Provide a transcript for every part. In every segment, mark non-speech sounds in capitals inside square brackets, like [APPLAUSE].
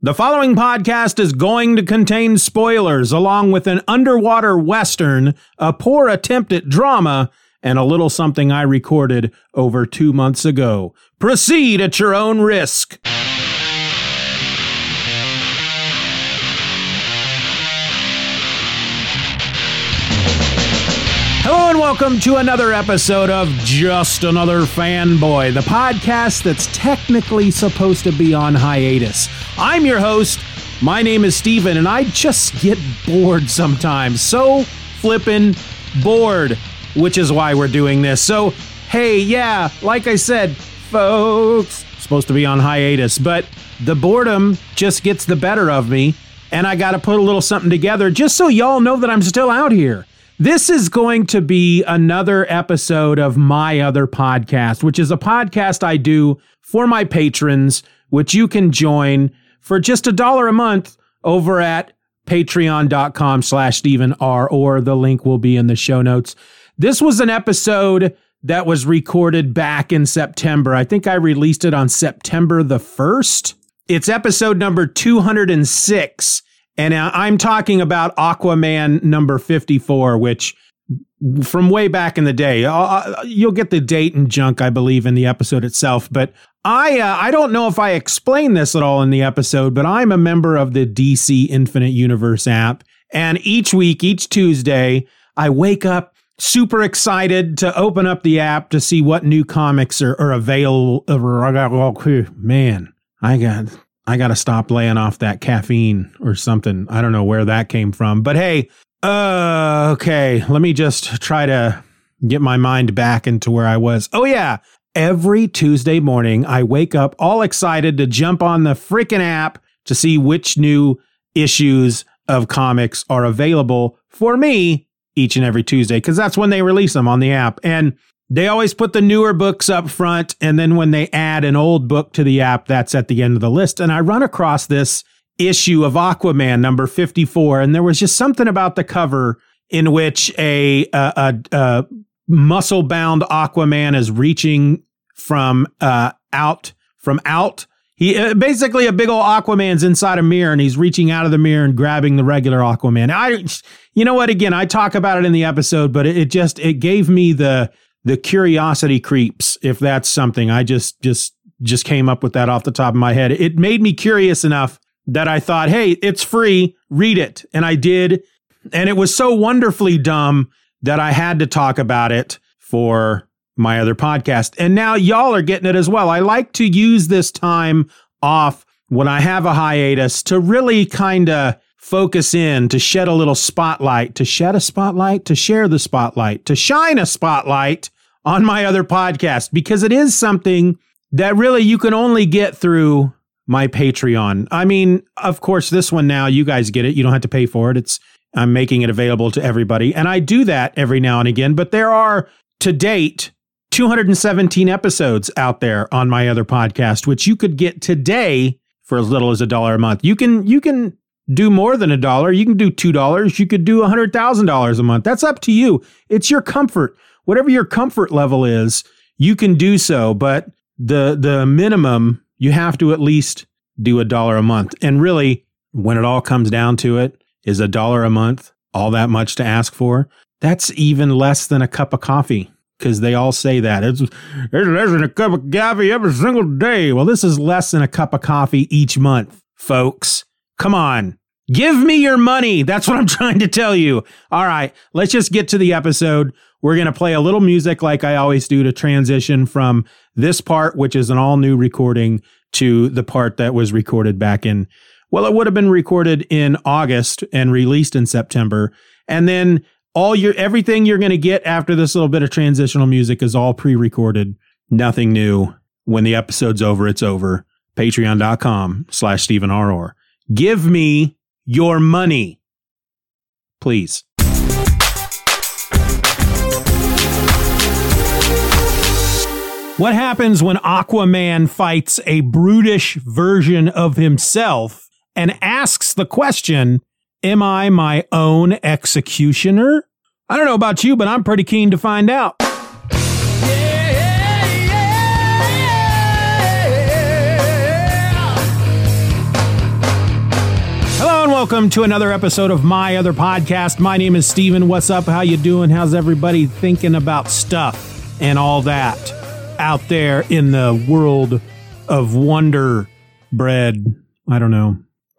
The following podcast is going to contain spoilers, along with an underwater western, a poor attempt at drama, and a little something I recorded over two months ago. Proceed at your own risk. Hello and welcome to another episode of Just Another Fanboy, the podcast that's technically supposed to be on hiatus. I'm your host. My name is Steven, and I just get bored sometimes. So flippin' bored, which is why we're doing this. So, hey, yeah, like I said, folks, supposed to be on hiatus, but the boredom just gets the better of me, and I got to put a little something together just so y'all know that I'm still out here. This is going to be another episode of my other podcast, which is a podcast I do for my patrons, which you can join for just a dollar a month over at patreon.com slash Stephen R, or the link will be in the show notes. This was an episode that was recorded back in September. I think I released it on September the 1st. It's episode number 206 and I'm talking about Aquaman number 54, which from way back in the day, uh, uh, you'll get the date and junk, I believe, in the episode itself. But I, uh, I don't know if I explained this at all in the episode, but I'm a member of the DC Infinite Universe app. And each week, each Tuesday, I wake up super excited to open up the app to see what new comics are, are available. Man, I got I got to stop laying off that caffeine or something. I don't know where that came from. But hey, uh, okay, let me just try to get my mind back into where I was. Oh, yeah. Every Tuesday morning, I wake up all excited to jump on the freaking app to see which new issues of comics are available for me each and every Tuesday, because that's when they release them on the app. And they always put the newer books up front, and then when they add an old book to the app, that's at the end of the list. And I run across this issue of Aquaman number 54, and there was just something about the cover in which a, a, a, a muscle bound Aquaman is reaching from uh, out from out. He uh, basically a big old Aquaman's inside a mirror, and he's reaching out of the mirror and grabbing the regular Aquaman. I, you know what? Again, I talk about it in the episode, but it, it just it gave me the the curiosity creeps if that's something i just just just came up with that off the top of my head it made me curious enough that i thought hey it's free read it and i did and it was so wonderfully dumb that i had to talk about it for my other podcast and now y'all are getting it as well i like to use this time off when i have a hiatus to really kind of focus in to shed a little spotlight to shed a spotlight to share the spotlight to shine a spotlight on my other podcast because it is something that really you can only get through my Patreon. I mean, of course, this one now you guys get it. You don't have to pay for it. It's I'm making it available to everybody. And I do that every now and again, but there are to date 217 episodes out there on my other podcast which you could get today for as little as a dollar a month. You can you can do more than a dollar. You can do $2. You could do $100,000 a month. That's up to you. It's your comfort whatever your comfort level is, you can do so, but the the minimum you have to at least do a dollar a month. And really, when it all comes down to it, is a dollar a month all that much to ask for? That's even less than a cup of coffee because they all say that. It's, it's less than a cup of coffee every single day. Well, this is less than a cup of coffee each month, folks. Come on. Give me your money. That's what I'm [LAUGHS] trying to tell you. All right, let's just get to the episode. We're going to play a little music like I always do to transition from this part, which is an all new recording, to the part that was recorded back in, well, it would have been recorded in August and released in September. And then all your, everything you're going to get after this little bit of transitional music is all pre recorded, nothing new. When the episode's over, it's over. Patreon.com slash Stephen R. Give me your money. Please. What happens when Aquaman fights a brutish version of himself and asks the question, Am I my own executioner? I don't know about you, but I'm pretty keen to find out. Hello and welcome to another episode of my other podcast. My name is Steven. What's up? How you doing? How's everybody thinking about stuff and all that out there in the world of wonder bread? I don't know.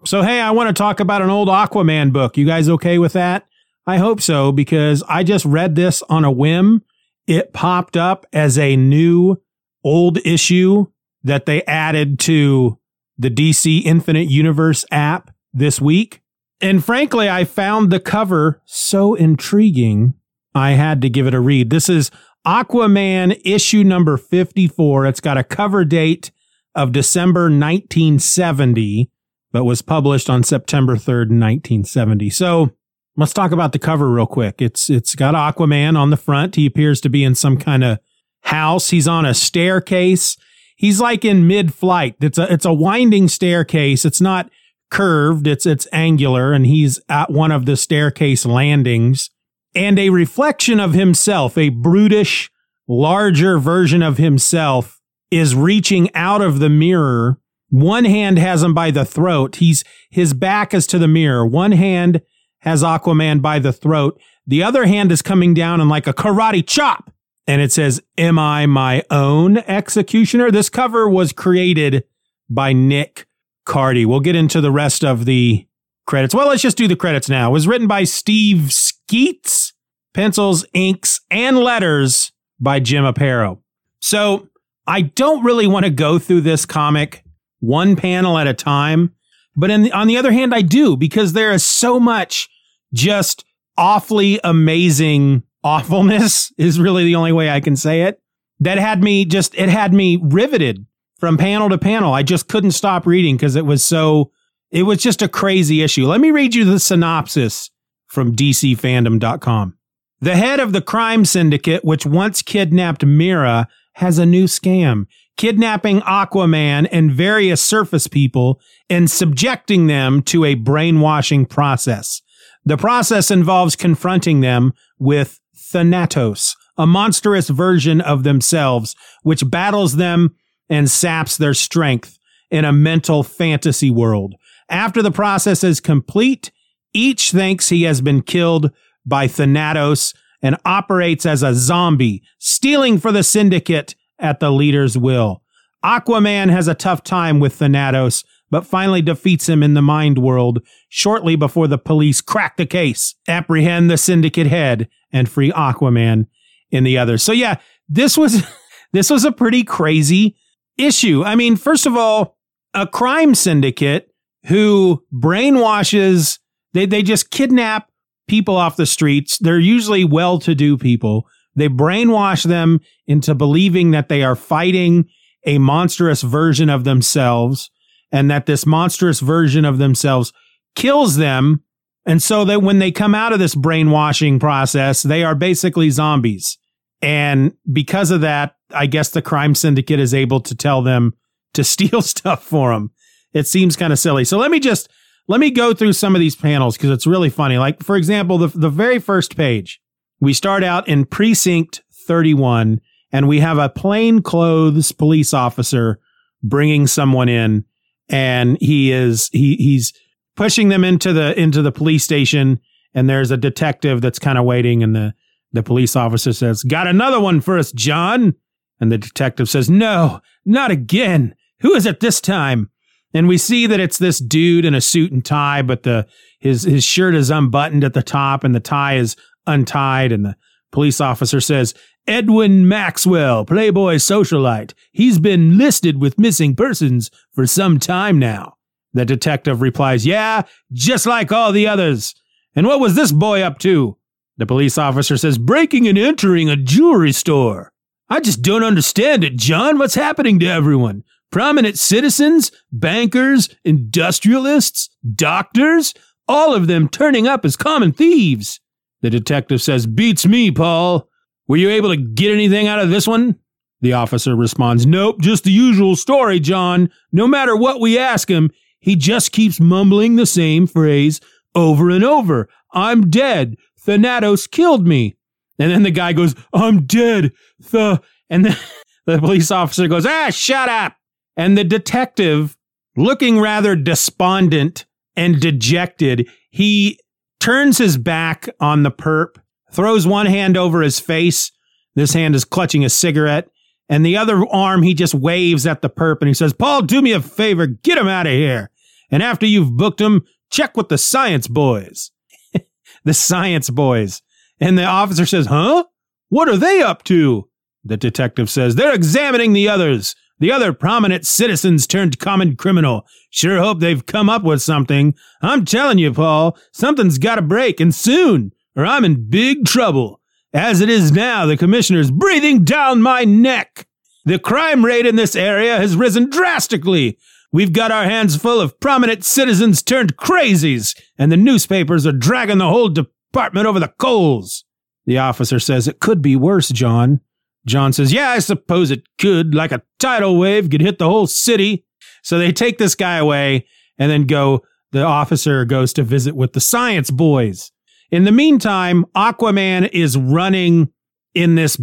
So hey, I want to talk about an old Aquaman book. You guys okay with that? I hope so because I just read this on a whim. It popped up as a new old issue that they added to the DC Infinite Universe app this week. And frankly, I found the cover so intriguing, I had to give it a read. This is Aquaman issue number 54. It's got a cover date of December 1970, but was published on September 3rd, 1970. So let's talk about the cover real quick. It's, it's got Aquaman on the front. He appears to be in some kind of house. He's on a staircase. He's like in mid flight. It's a, it's a winding staircase. It's not curved. It's, it's angular and he's at one of the staircase landings and a reflection of himself, a brutish, larger version of himself is reaching out of the mirror. One hand has him by the throat. He's, his back is to the mirror. One hand has Aquaman by the throat. The other hand is coming down in like a karate chop. And it says, Am I my own executioner? This cover was created by Nick Cardy. We'll get into the rest of the credits. Well, let's just do the credits now. It was written by Steve Skeates, pencils, inks, and letters by Jim Aparo. So I don't really want to go through this comic one panel at a time. But the, on the other hand, I do because there is so much just awfully amazing awfulness [LAUGHS] is really the only way I can say it. That had me just, it had me riveted from panel to panel. I just couldn't stop reading because it was so, it was just a crazy issue. Let me read you the synopsis from DCFandom.com. The head of the crime syndicate, which once kidnapped Mera, has a new scam, kidnapping Aquaman and various surface people and subjecting them to a brainwashing process. The process involves confronting them with Thanatos, a monstrous version of themselves, which battles them and saps their strength in a mental fantasy world. After the process is complete, each thinks he has been killed by Thanatos and operates as a zombie, stealing for the syndicate at the leader's will. Aquaman has a tough time with Thanatos, but finally defeats him in the mind world shortly before the police crack the case, apprehend the syndicate head, and free Aquaman in the other. So yeah, this was [LAUGHS] this was a pretty crazy issue. I mean, first of all, a crime syndicate who brainwashes they they just kidnap people off the streets. They're usually well-to-do people. They brainwash them into believing that they are fighting a monstrous version of themselves and that this monstrous version of themselves kills them. And so that when they come out of this brainwashing process, they are basically zombies. And because of that, I guess the crime syndicate is able to tell them to [LAUGHS] steal stuff for them. It seems kind of silly. So let me just, let me go through some of these panels because it's really funny. Like, for example, the, the very first page, we start out in precinct 31 and we have a plain clothes police officer bringing someone in and he is, he, he's pushing them into the, into the police station and there's a detective that's kind of waiting and the, the police officer says, got another one for us, John. And the detective says, no, not again. Who is it this time? And we see that it's this dude in a suit and tie, but the, his, his shirt is unbuttoned at the top and the tie is untied. And the police officer says, Edwin Maxwell, Playboy socialite. He's been listed with missing persons for some time now. The detective replies, Yeah, just like all the others. And what was this boy up to? The police officer says, Breaking and entering a jewelry store. I just don't understand it, John. What's happening to everyone? Prominent citizens, bankers, industrialists, doctors, all of them turning up as common thieves. The detective says, Beats me, Paul. Were you able to get anything out of this one? The officer responds, Nope, just the usual story, John. No matter what we ask him, he just keeps mumbling the same phrase over and over. I'm dead. Thanatos killed me. And then the guy goes, I'm dead. The, and then [LAUGHS] the police officer goes, ah, shut up. And the detective, looking rather despondent and dejected. He turns his back on the perp, throws one hand over his face. This hand is clutching a cigarette. And the other arm, he just waves at the perp and he says, Paul, do me a favor, get him out of here. And after you've booked him, check with the science boys. [LAUGHS] the science boys. And the officer says, Huh? What are they up to? The detective says, They're examining the others. The other prominent citizens turned common criminal. Sure hope they've come up with something. I'm telling you, Paul, something's got to break, and soon, or I'm in big trouble. As it is now, the commissioner's breathing down my neck. The crime rate in this area has risen drastically. We've got our hands full of prominent citizens turned crazies, and the newspapers are dragging the whole department over the coals. The officer says, It could be worse, John. John says, Yeah, I suppose it could, like a tidal wave could hit the whole city. So they take this guy away and then go, the officer goes to visit with the science boys. In the meantime, Aquaman is running in this,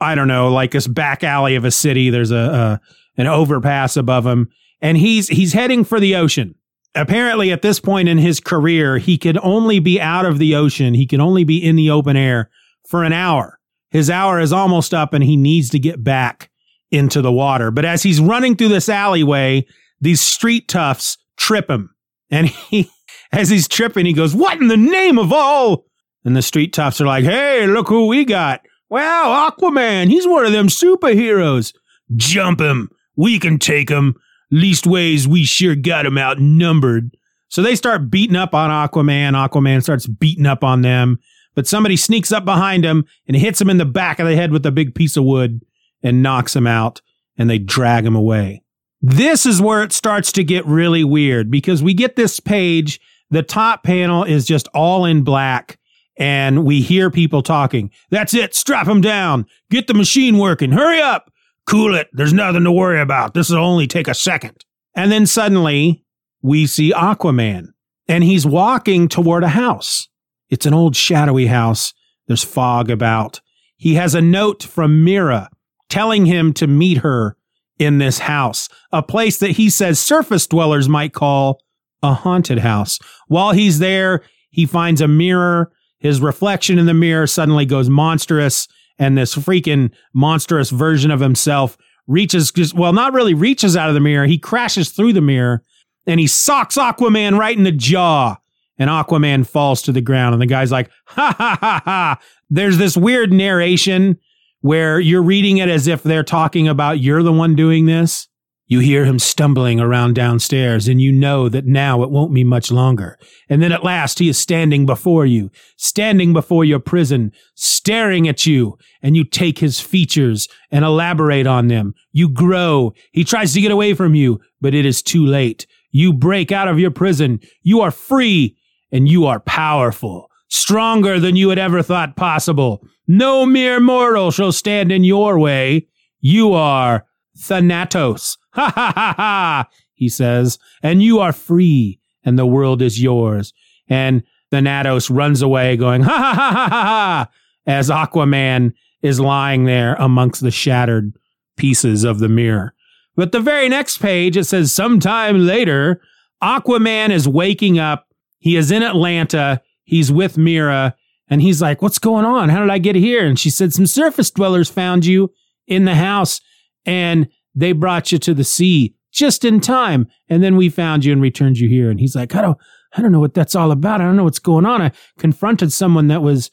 I don't know, like this back alley of a city. There's a, an overpass above him, and he's he's heading for the ocean. Apparently, at this point in his career, he could only be out of the ocean. He can only be in the open air for an hour. His hour is almost up and he needs to get back into the water. But as he's running through this alleyway, these street toughs trip him. And he, [LAUGHS] as he's tripping, he goes, What in the name of all? And the street toughs are like, Hey, look who we got. Wow, Aquaman, he's one of them superheroes. Jump him. We can take him. Leastways, we sure got him outnumbered. So they start beating up on Aquaman. Aquaman starts beating up on them but somebody sneaks up behind him and hits him in the back of the head with a big piece of wood and knocks him out and they drag him away. This is where it starts to get really weird because we get this page. The top panel is just all in black and we hear people talking. That's it. Strap him down. Get the machine working. Hurry up. Cool it. There's nothing to worry about. This will only take a second. And then suddenly we see Aquaman and he's walking toward a house. It's an old shadowy house. There's fog about. He has a note from Mera telling him to meet her in this house, a place that he says surface dwellers might call a haunted house. While he's there, he finds a mirror. His reflection in the mirror suddenly goes monstrous, and this freaking monstrous version of himself reaches, just, well, not really reaches out of the mirror. He crashes through the mirror and he socks Aquaman right in the jaw and Aquaman falls to the ground and the guy's like, ha ha ha ha. There's this weird narration where you're reading it as if they're talking about you're the one doing this. You hear him stumbling around downstairs and you know that now it won't be much longer. And then at last he is standing before you, standing before your prison, staring at you, and you take his features and elaborate on them. You grow. He tries to get away from you, but it is too late. You break out of your prison. You are free and you are powerful, stronger than you had ever thought possible. No mere mortal shall stand in your way. You are Thanatos. [LAUGHS] Ha ha ha ha, he says, and you are free, and the world is yours. And Thanatos runs away, going, ha ha ha ha ha ha, as Aquaman is lying there amongst the shattered pieces of the mirror. But the very next page, it says, sometime later, Aquaman is waking up he is in Atlanta. He's with Mera and he's like, What's going on? How did I get here? And she said, Some surface dwellers found you in the house and they brought you to the sea just in time. And then we found you and returned you here. And he's like, I don't, I don't know what that's all about. I don't know what's going on. I confronted someone that was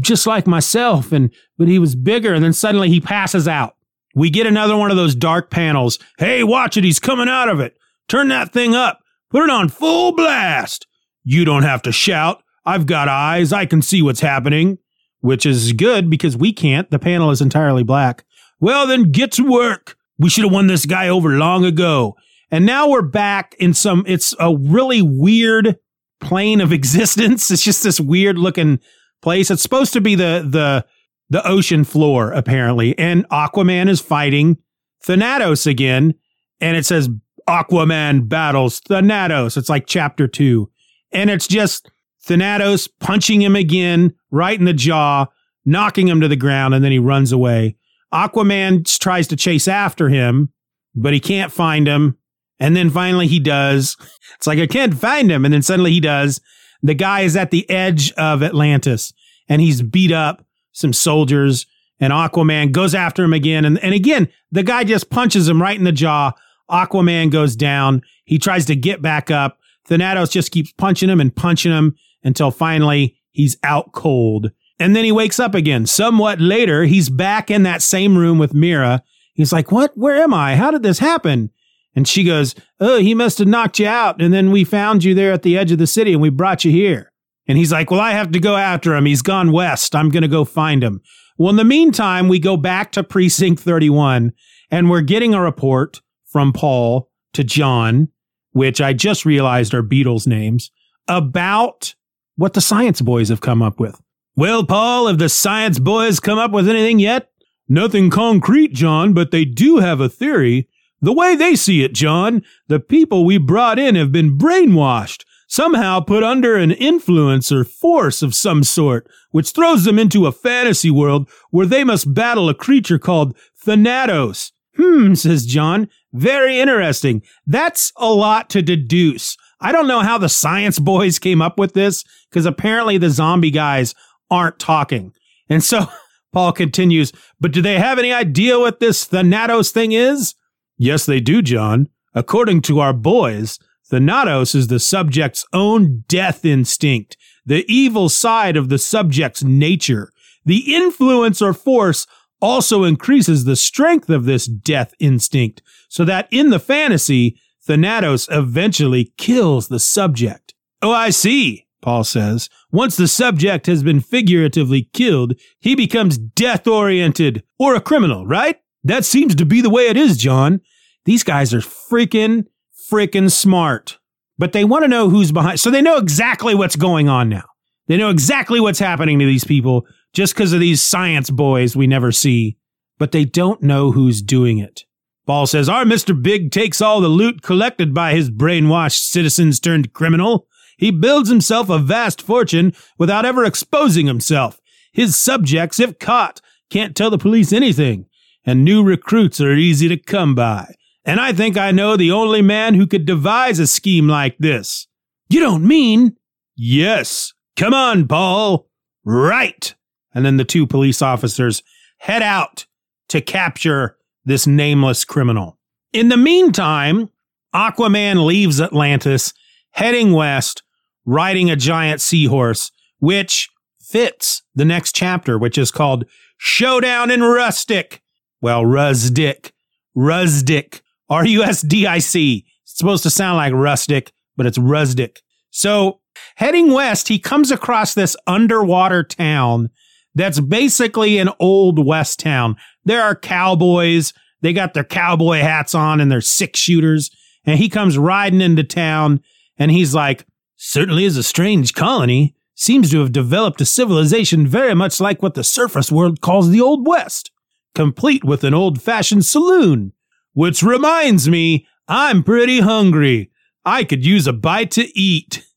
just like myself and, but he was bigger. And then suddenly he passes out. We get another one of those dark panels. Hey, watch it. He's coming out of it. Turn that thing up. Put it on full blast. You don't have to shout. I've got eyes. I can see what's happening. Which is good because we can't. The panel is entirely black. Well, then get to work. We should have won this guy over long ago. And now we're back in some, it's a really weird plane of [LAUGHS] existence. It's just this weird looking place. It's supposed to be the, the, the ocean floor, apparently. And Aquaman is fighting Thanatos again. And it says Aquaman battles Thanatos. It's like chapter two. And it's just Thanatos punching him again right in the jaw, knocking him to the ground, and then he runs away. Aquaman tries to chase after him, but he can't find him. And then finally he does. [LAUGHS] It's like, I can't find him. And then suddenly he does. The guy is at the edge of Atlantis and he's beat up some soldiers and Aquaman goes after him again. And, and again, the guy just punches him right in the jaw. Aquaman goes down. He tries to get back up. Thanatos just keeps punching him and punching him until finally he's out cold. And then he wakes up again. Somewhat later, he's back in that same room with Mera. He's like, What? Where am I? How did this happen? And she goes, Oh, he must have knocked you out. And then we found you there at the edge of the city and we brought you here. And he's like, Well, I have to go after him. He's gone west. I'm going to go find him. Well, in the meantime, we go back to precinct 31 and we're getting a report from Paul to John, which I just realized are Beatles names, about what the science boys have come up with. Well, Paul, have the science boys come up with anything yet? Nothing concrete, John, but they do have a theory. The way they see it, John, the people we brought in have been brainwashed somehow put under an influence or force of some sort, which throws them into a fantasy world where they must battle a creature called Thanatos. Hmm, says John. Very interesting. That's a lot to deduce. I don't know how the science boys came up with this, because apparently the zombie guys aren't talking. And so [LAUGHS] Paul continues, but do they have any idea what this Thanatos thing is? Yes, they do, John. According to our boys, Thanatos is the subject's own death instinct, the evil side of the subject's nature. The influence or force also increases the strength of this death instinct, so that in the fantasy, Thanatos eventually kills the subject. Oh, I see, Paul says. Once the subject has been figuratively killed, he becomes death oriented or a criminal, right? That seems to be the way it is, John. These guys are freaking freaking smart, but they want to know who's behind. So they know exactly what's going on now. They know exactly what's happening to these people just because of these science boys we never see, but they don't know who's doing it. Paul says, Our Mr. Big takes all the loot collected by his brainwashed citizens turned criminal. He builds himself a vast fortune without ever exposing himself. His subjects, if caught, can't tell the police anything, and new recruits are easy to come by. And I think I know the only man who could devise a scheme like this. You don't mean? Yes. Come on, Paul. Right. And then the two police officers head out to capture this nameless criminal. In the meantime, Aquaman leaves Atlantis, heading west, riding a giant seahorse, which fits the next chapter, which is called Showdown in Rustic. Well, Rusdic. Rusdic. R U S D I C. It's supposed to sound like rustic, but it's rustic. So heading west, he comes across this underwater town that's basically an old west town. There are cowboys. They got their cowboy hats on and their six shooters. And he comes riding into town and he's like, certainly is a strange colony. Seems to have developed a civilization very much like what the surface world calls the Old West, complete with an old fashioned saloon, which reminds me, I'm pretty hungry. I could use a bite to eat. [LAUGHS]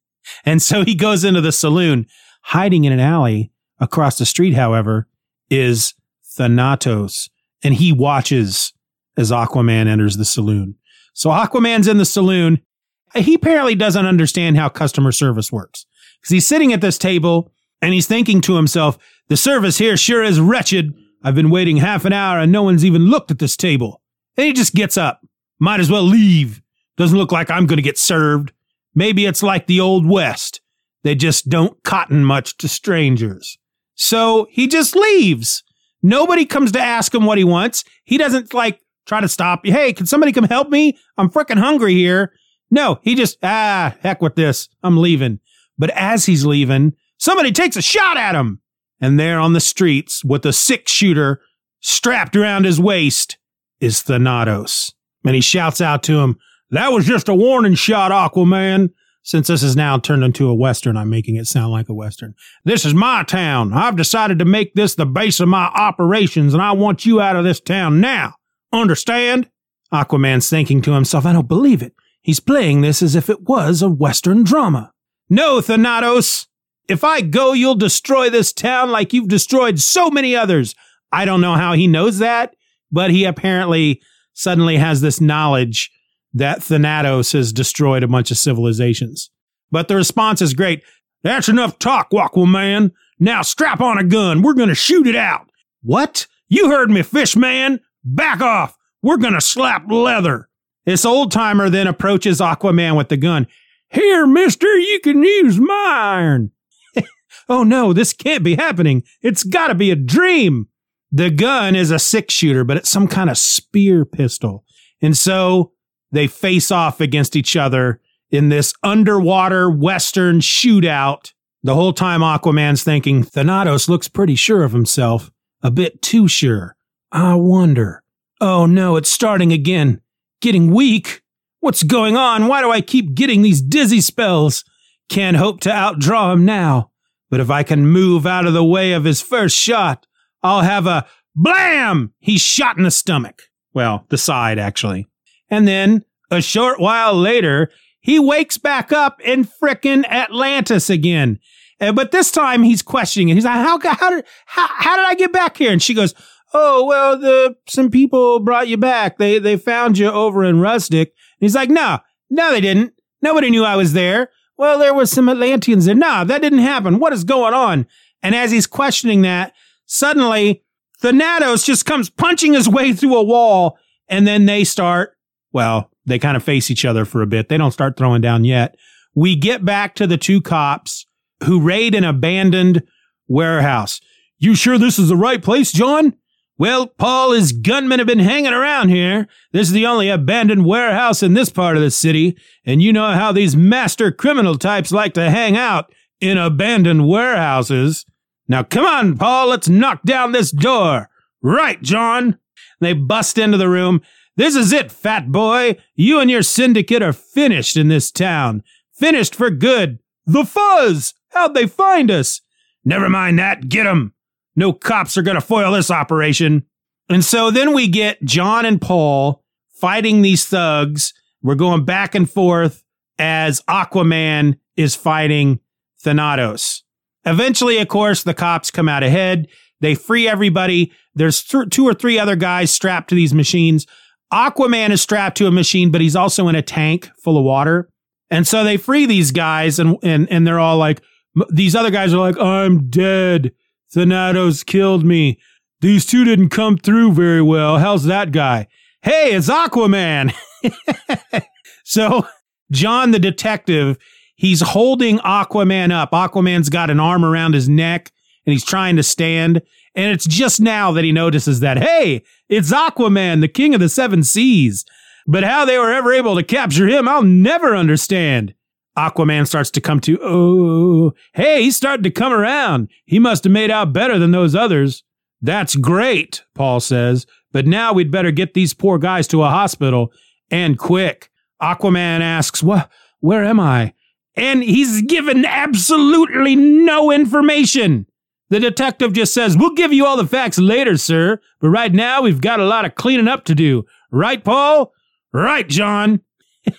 And so he goes into the saloon. Hiding in an alley across the street, however, is Thanatos. And he watches as Aquaman enters the saloon. So Aquaman's in the saloon. He apparently doesn't understand how customer service works because he's sitting at this table and he's thinking to himself, the service here sure is wretched. I've been waiting half an hour and no one's even looked at this table. And he just gets up. Might as well leave. Doesn't look like I'm going to get served. Maybe it's like the Old West. They just don't cotton much to strangers. So he just leaves. Nobody comes to ask him what he wants. He doesn't like try to stop you. Hey, can somebody come help me? I'm freaking hungry here. No, he just, ah, heck with this. I'm leaving. But as he's leaving, somebody takes a shot at him. And there on the streets with a six shooter strapped around his waist is Thanatos. And he shouts out to him, That was just a warning shot, Aquaman. Since this is now turned into a Western, I'm making it sound like a Western. This is my town. I've decided to make this the base of my operations, and I want you out of this town now. Understand? Aquaman's thinking to himself, I don't believe it. He's playing this as if it was a Western drama. No, Thanatos. If I go, you'll destroy this town like you've destroyed so many others. I don't know how he knows that, but he apparently suddenly has this knowledge that Thanatos has destroyed a bunch of civilizations. But the response is great. That's enough talk, Aquaman. Now strap on a gun. We're going to shoot it out. What? You heard me, fish man. Back off. We're going to slap leather. This old timer then approaches Aquaman with the gun. Here, mister, you can use my iron. [LAUGHS] oh no, this can't be happening. It's got to be a dream. The gun is a six shooter, but it's some kind of spear pistol. And so they face off against each other in this underwater Western shootout. The whole time Aquaman's thinking, Thanatos looks pretty sure of himself. A bit too sure. I wonder. Oh no, it's starting again. Getting weak. What's going on? Why do I keep getting these dizzy spells? Can't hope to outdraw him now. But if I can move out of the way of his first shot, I'll have a blam! He's shot in the stomach. Well, the side, actually. And then, a short while later, he wakes back up in frickin' Atlantis again. Uh, but this time he's questioning it. He's like, how, how did, how, how did I get back here? And she goes, Oh, well, the, some people brought you back. They, they found you over in Rustic. And he's like, no, no, they didn't. Nobody knew I was there. Well, there was some Atlanteans there. No, that didn't happen. What is going on? And as he's questioning that, suddenly Thanatos just comes punching his way through a wall. And then they start, well, they kind of face each other for a bit. They don't start throwing down yet. We get back to the two cops who raid an abandoned warehouse. You sure this is the right place, John? Well, Paul, his gunmen have been hanging around here. This is the only abandoned warehouse in this part of the city, and you know how these master criminal types like to hang out in abandoned warehouses. Now come on, Paul, let's knock down this door. Right, John. They bust into the room. This is it, fat boy. You and your syndicate are finished in this town. Finished for good. The fuzz! How'd they find us? Never mind that. Get 'em. No cops are going to foil this operation. And so then we get John and Paul fighting these thugs. We're going back and forth as Aquaman is fighting Thanatos. Eventually, of course, the cops come out ahead. They free everybody. There's th- two or three other guys strapped to these machines. Aquaman is strapped to a machine, but he's also in a tank full of water. And so they free these guys and, and, and they're all like, these other guys are like, I'm dead. Thanatos killed me. These two didn't come through very well. How's that guy? Hey, it's Aquaman. [LAUGHS] so, John the detective, he's holding Aquaman up. Aquaman's got an arm around his neck and he's trying to stand. And it's just now that he notices that, hey, it's Aquaman, the king of the seven seas. But how they were ever able to capture him, I'll never understand. Aquaman starts to come to, oh, hey, he's starting to come around. He must have made out better than those others. That's great, Paul says, but now we'd better get these poor guys to a hospital and quick. Aquaman asks, what, where am I? And he's given absolutely no information. The detective just says, We'll give you all the facts later, sir, but right now we've got a lot of cleaning up to do. Right, Paul? Right, John. [LAUGHS] and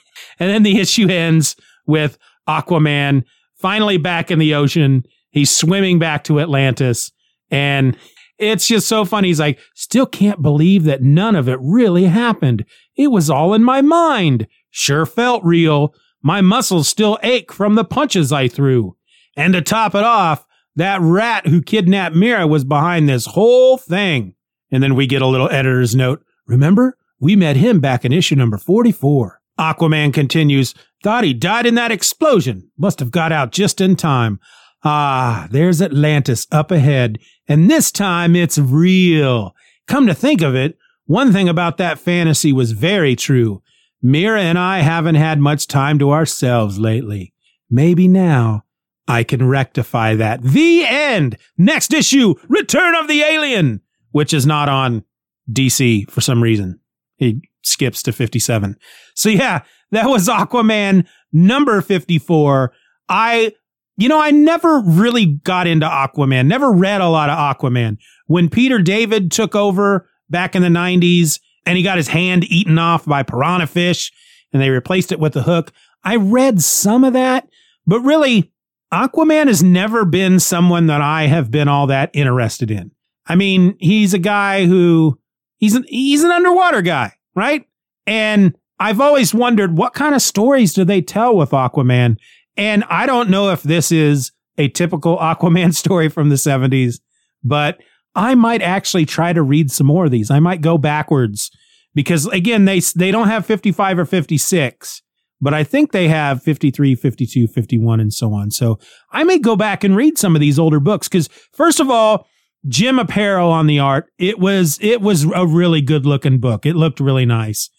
then the issue ends with Aquaman finally back in the ocean. He's swimming back to Atlantis and it's just so funny. He's like, still can't believe that none of it really happened. It was all in my mind. Sure felt real. My muscles still ache from the punches I threw. And to top it off, that rat who kidnapped Mera was behind this whole thing. And then we get a little editor's note. Remember? We met him back in issue number 44. Aquaman continues, thought he died in that explosion. Must have got out just in time. Ah, there's Atlantis up ahead, and this time it's real. Come to think of it, one thing about that fantasy was very true. Mera and I haven't had much time to ourselves lately. Maybe now I can rectify that. The end! Next issue, Return of the Alien, which is not on DC for some reason. He skips to 57. So yeah, that was Aquaman number 54. I, you know, I never really got into Aquaman, never read a lot of Aquaman. When Peter David took over back in the 90s and he got his hand eaten off by piranha fish and they replaced it with a hook, I read some of that, but really, Aquaman has never been someone that I have been all that interested in. I mean, he's a guy who he's an, he's an underwater guy right? And I've always wondered what kind of stories do they tell with Aquaman? And I don't know if this is a typical [LAUGHS] Aquaman story from the 70s, but I might actually try to read some more of these. I might go backwards because again, they they don't have 55 or 56, but I think they have 53, 52, 51 and so on. So I may go back and read some of these older books cuz first of all, Jim Aparo on the art, it was it was a really good looking book. It looked really nice.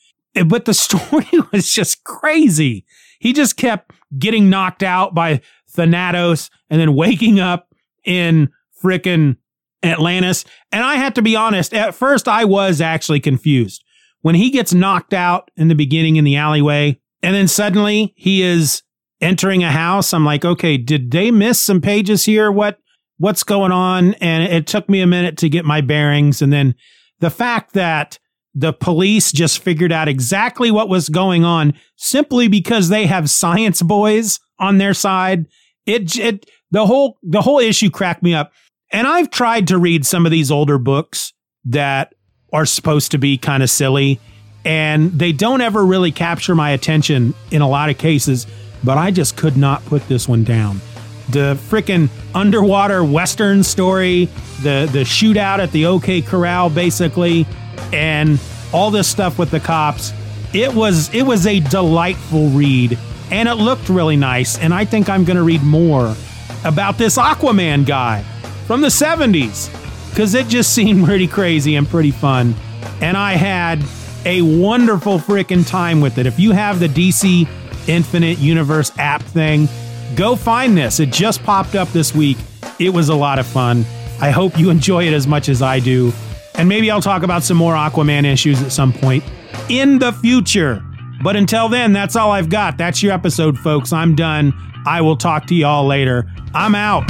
But the [LAUGHS] story was just crazy. He just kept getting knocked out by Thanatos and then waking up in frickin' Atlantis. And I have to be honest, at first I was actually confused. When he gets knocked out in the beginning in the alleyway, and then suddenly he is entering a house, I'm like, okay, did they miss some pages here? What what's going on? And it took me a minute to get my bearings. And then the fact that the police just figured out exactly what was going on simply because they have science boys on their side. It, it, the whole, the whole issue cracked me up. And I've tried to read some of these older books that are supposed to be kind of silly and they don't ever really capture my attention in a lot of cases, but I just could not put this one down. The freaking underwater western story, the the shootout at the OK Corral basically, and all this stuff with the cops. It was it was a delightful read and it looked really nice and I think I'm going to read more about this Aquaman guy from the 70s cuz it just [LAUGHS] seemed pretty crazy and pretty fun and I had a wonderful freaking time with it. If you have the DC Infinite Universe app thing, go find this. It just popped up this week. It was a lot of fun. I hope you [LAUGHS] enjoy it as much as I do. And maybe I'll talk about some more Aquaman issues at some point in the future. But until then, that's all I've got. That's your episode, folks. I'm done. I will talk to y'all later. I'm out.